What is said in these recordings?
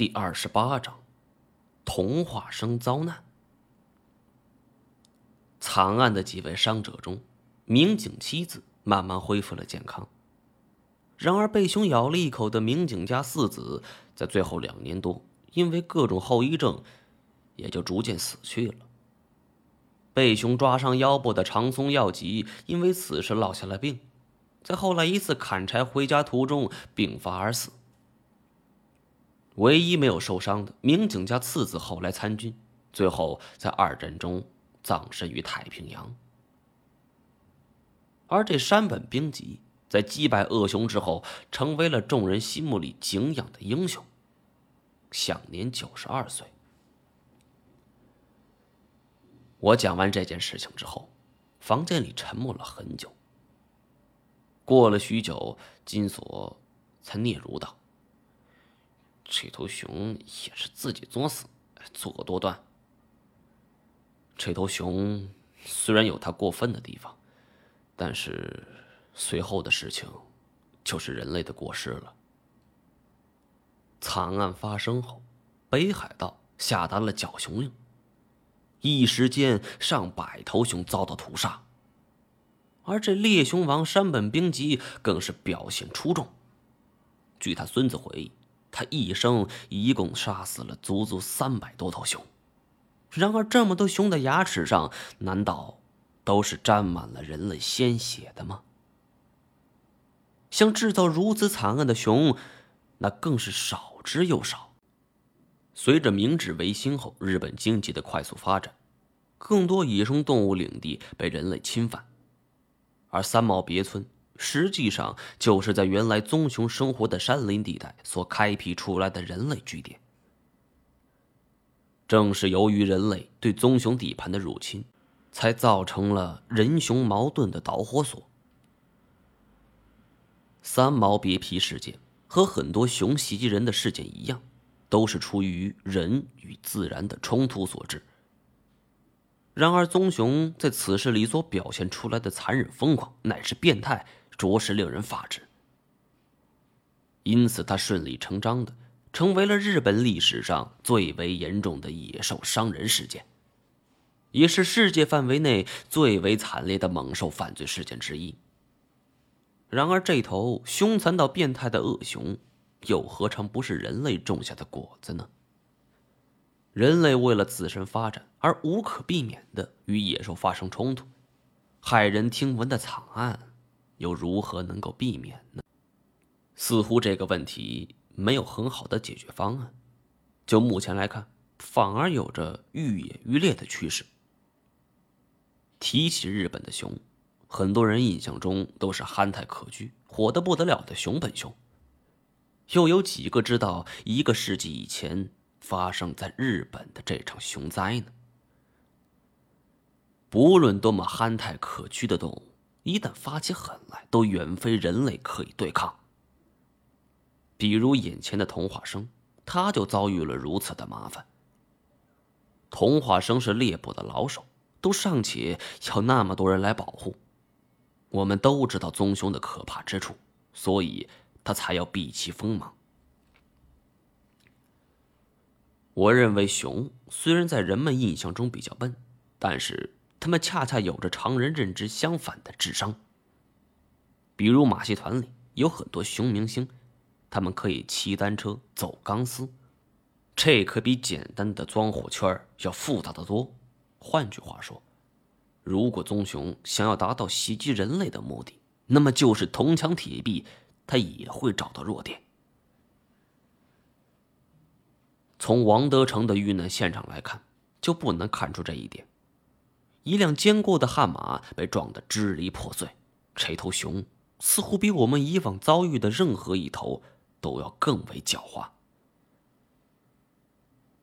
第二十八章，童话生遭难。惨案的几位伤者中，民警妻子慢慢恢复了健康。然而，被熊咬了一口的民警家四子，在最后两年多，因为各种后遗症，也就逐渐死去了。被熊抓伤腰部的长松药吉，因为此事落下了病，在后来一次砍柴回家途中病发而死。唯一没有受伤的民警家次子后来参军，最后在二战中葬身于太平洋。而这山本兵吉在击败恶熊之后，成为了众人心目里敬仰的英雄，享年九十二岁。我讲完这件事情之后，房间里沉默了很久。过了许久，金锁才嗫嚅道。这头熊也是自己作死，作恶多端。这头熊虽然有它过分的地方，但是随后的事情就是人类的过失了。惨案发生后，北海道下达了剿熊令，一时间上百头熊遭到屠杀，而这猎熊王山本兵吉更是表现出众。据他孙子回忆。他一生一共杀死了足足三百多头熊，然而这么多熊的牙齿上，难道都是沾满了人类鲜血的吗？像制造如此惨案的熊，那更是少之又少。随着明治维新后日本经济的快速发展，更多野生动物领地被人类侵犯，而三毛别村。实际上就是在原来棕熊生活的山林地带所开辟出来的人类据点。正是由于人类对棕熊底盘的入侵，才造成了人熊矛盾的导火索。三毛别皮事件和很多熊袭击人的事件一样，都是出于人与自然的冲突所致。然而，棕熊在此事里所表现出来的残忍疯狂，乃是变态。着实令人发指，因此他顺理成章的成为了日本历史上最为严重的野兽伤人事件，也是世界范围内最为惨烈的猛兽犯罪事件之一。然而，这头凶残到变态的恶熊，又何尝不是人类种下的果子呢？人类为了自身发展而无可避免的与野兽发生冲突，骇人听闻的惨案。又如何能够避免呢？似乎这个问题没有很好的解决方案。就目前来看，反而有着愈演愈烈的趋势。提起日本的熊，很多人印象中都是憨态可掬、火得不得了的熊本熊。又有几个知道一个世纪以前发生在日本的这场熊灾呢？不论多么憨态可掬的动物。一旦发起狠来，都远非人类可以对抗。比如眼前的童话生，他就遭遇了如此的麻烦。童话生是猎捕的老手，都尚且要那么多人来保护。我们都知道棕熊的可怕之处，所以他才要避其锋芒。我认为熊虽然在人们印象中比较笨，但是。他们恰恰有着常人认知相反的智商。比如马戏团里有很多熊明星，他们可以骑单车、走钢丝，这可比简单的钻火圈要复杂的多。换句话说，如果棕熊想要达到袭击人类的目的，那么就是铜墙铁壁，它也会找到弱点。从王德成的遇难现场来看，就不能看出这一点。一辆坚固的悍马被撞得支离破碎，这头熊似乎比我们以往遭遇的任何一头都要更为狡猾。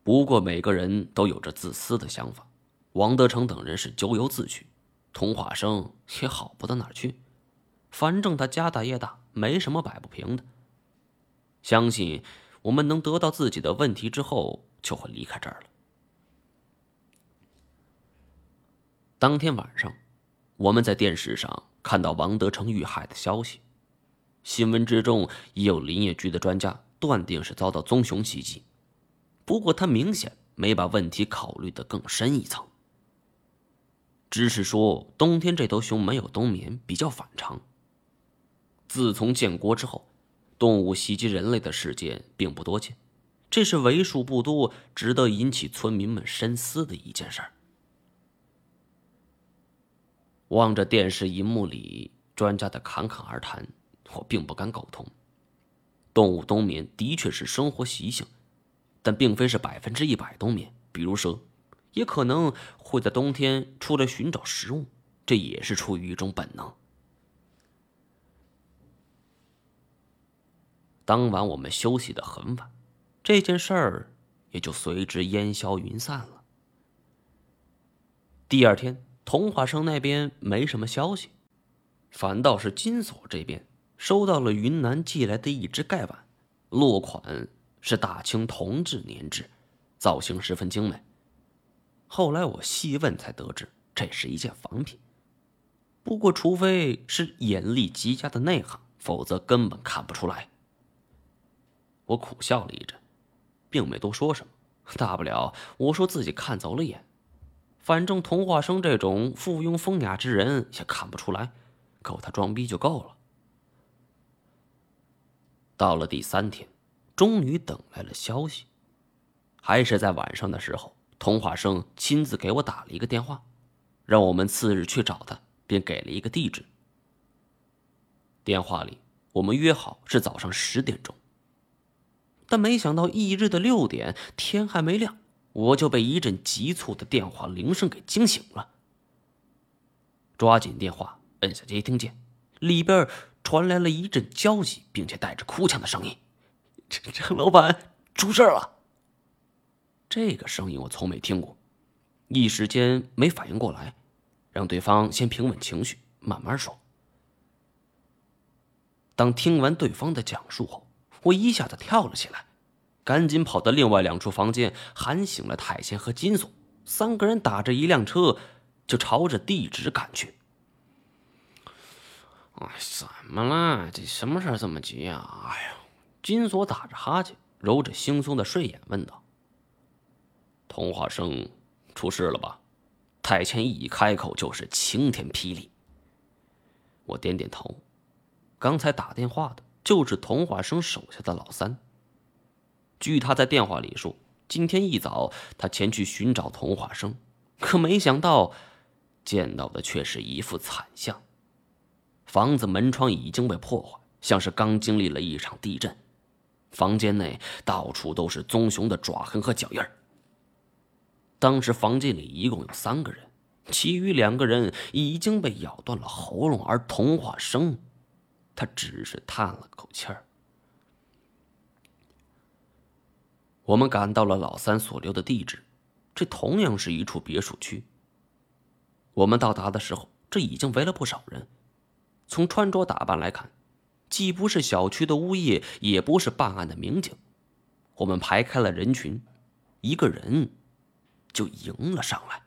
不过每个人都有着自私的想法，王德成等人是咎由自取，童话生也好不到哪儿去。反正他家大业大，没什么摆不平的。相信我们能得到自己的问题之后，就会离开这儿了。当天晚上，我们在电视上看到王德成遇害的消息，新闻之中已有林业局的专家断定是遭到棕熊袭击，不过他明显没把问题考虑的更深一层，只是说冬天这头熊没有冬眠比较反常。自从建国之后，动物袭击人类的事件并不多见，这是为数不多值得引起村民们深思的一件事儿。望着电视荧幕里专家的侃侃而谈，我并不敢苟同。动物冬眠的确是生活习性，但并非是百分之一百冬眠。比如蛇，也可能会在冬天出来寻找食物，这也是出于一种本能。当晚我们休息的很晚，这件事儿也就随之烟消云散了。第二天。童话生那边没什么消息，反倒是金锁这边收到了云南寄来的一只盖碗，落款是大清同治年制，造型十分精美。后来我细问才得知，这是一件仿品。不过，除非是眼力极佳的内行，否则根本看不出来。我苦笑了一阵，并没多说什么，大不了我说自己看走了眼。反正童话生这种附庸风雅之人也看不出来，够他装逼就够了。到了第三天，终于等来了消息，还是在晚上的时候，童话生亲自给我打了一个电话，让我们次日去找他，并给了一个地址。电话里我们约好是早上十点钟，但没想到翌日的六点，天还没亮。我就被一阵急促的电话铃声给惊醒了，抓紧电话，摁下接听键，里边传来了一阵焦急并且带着哭腔的声音：“陈陈老板，出事了！”这个声音我从没听过，一时间没反应过来，让对方先平稳情绪，慢慢说。当听完对方的讲述后，我一下子跳了起来。赶紧跑到另外两处房间，喊醒了太监和金锁。三个人打着一辆车，就朝着地址赶去。哎，怎么了？这什么事这么急啊？哎呀，金锁打着哈欠，揉着惺忪的睡眼，问道：“童话生出事了吧？”太监一开口就是晴天霹雳。我点点头，刚才打电话的就是童话生手下的老三。据他在电话里说，今天一早他前去寻找童话生，可没想到见到的却是一副惨相。房子门窗已经被破坏，像是刚经历了一场地震。房间内到处都是棕熊的爪痕和脚印儿。当时房间里一共有三个人，其余两个人已经被咬断了喉咙，而童话生，他只是叹了口气儿。我们赶到了老三所留的地址，这同样是一处别墅区。我们到达的时候，这已经围了不少人。从穿着打扮来看，既不是小区的物业，也不是办案的民警。我们排开了人群，一个人就迎了上来。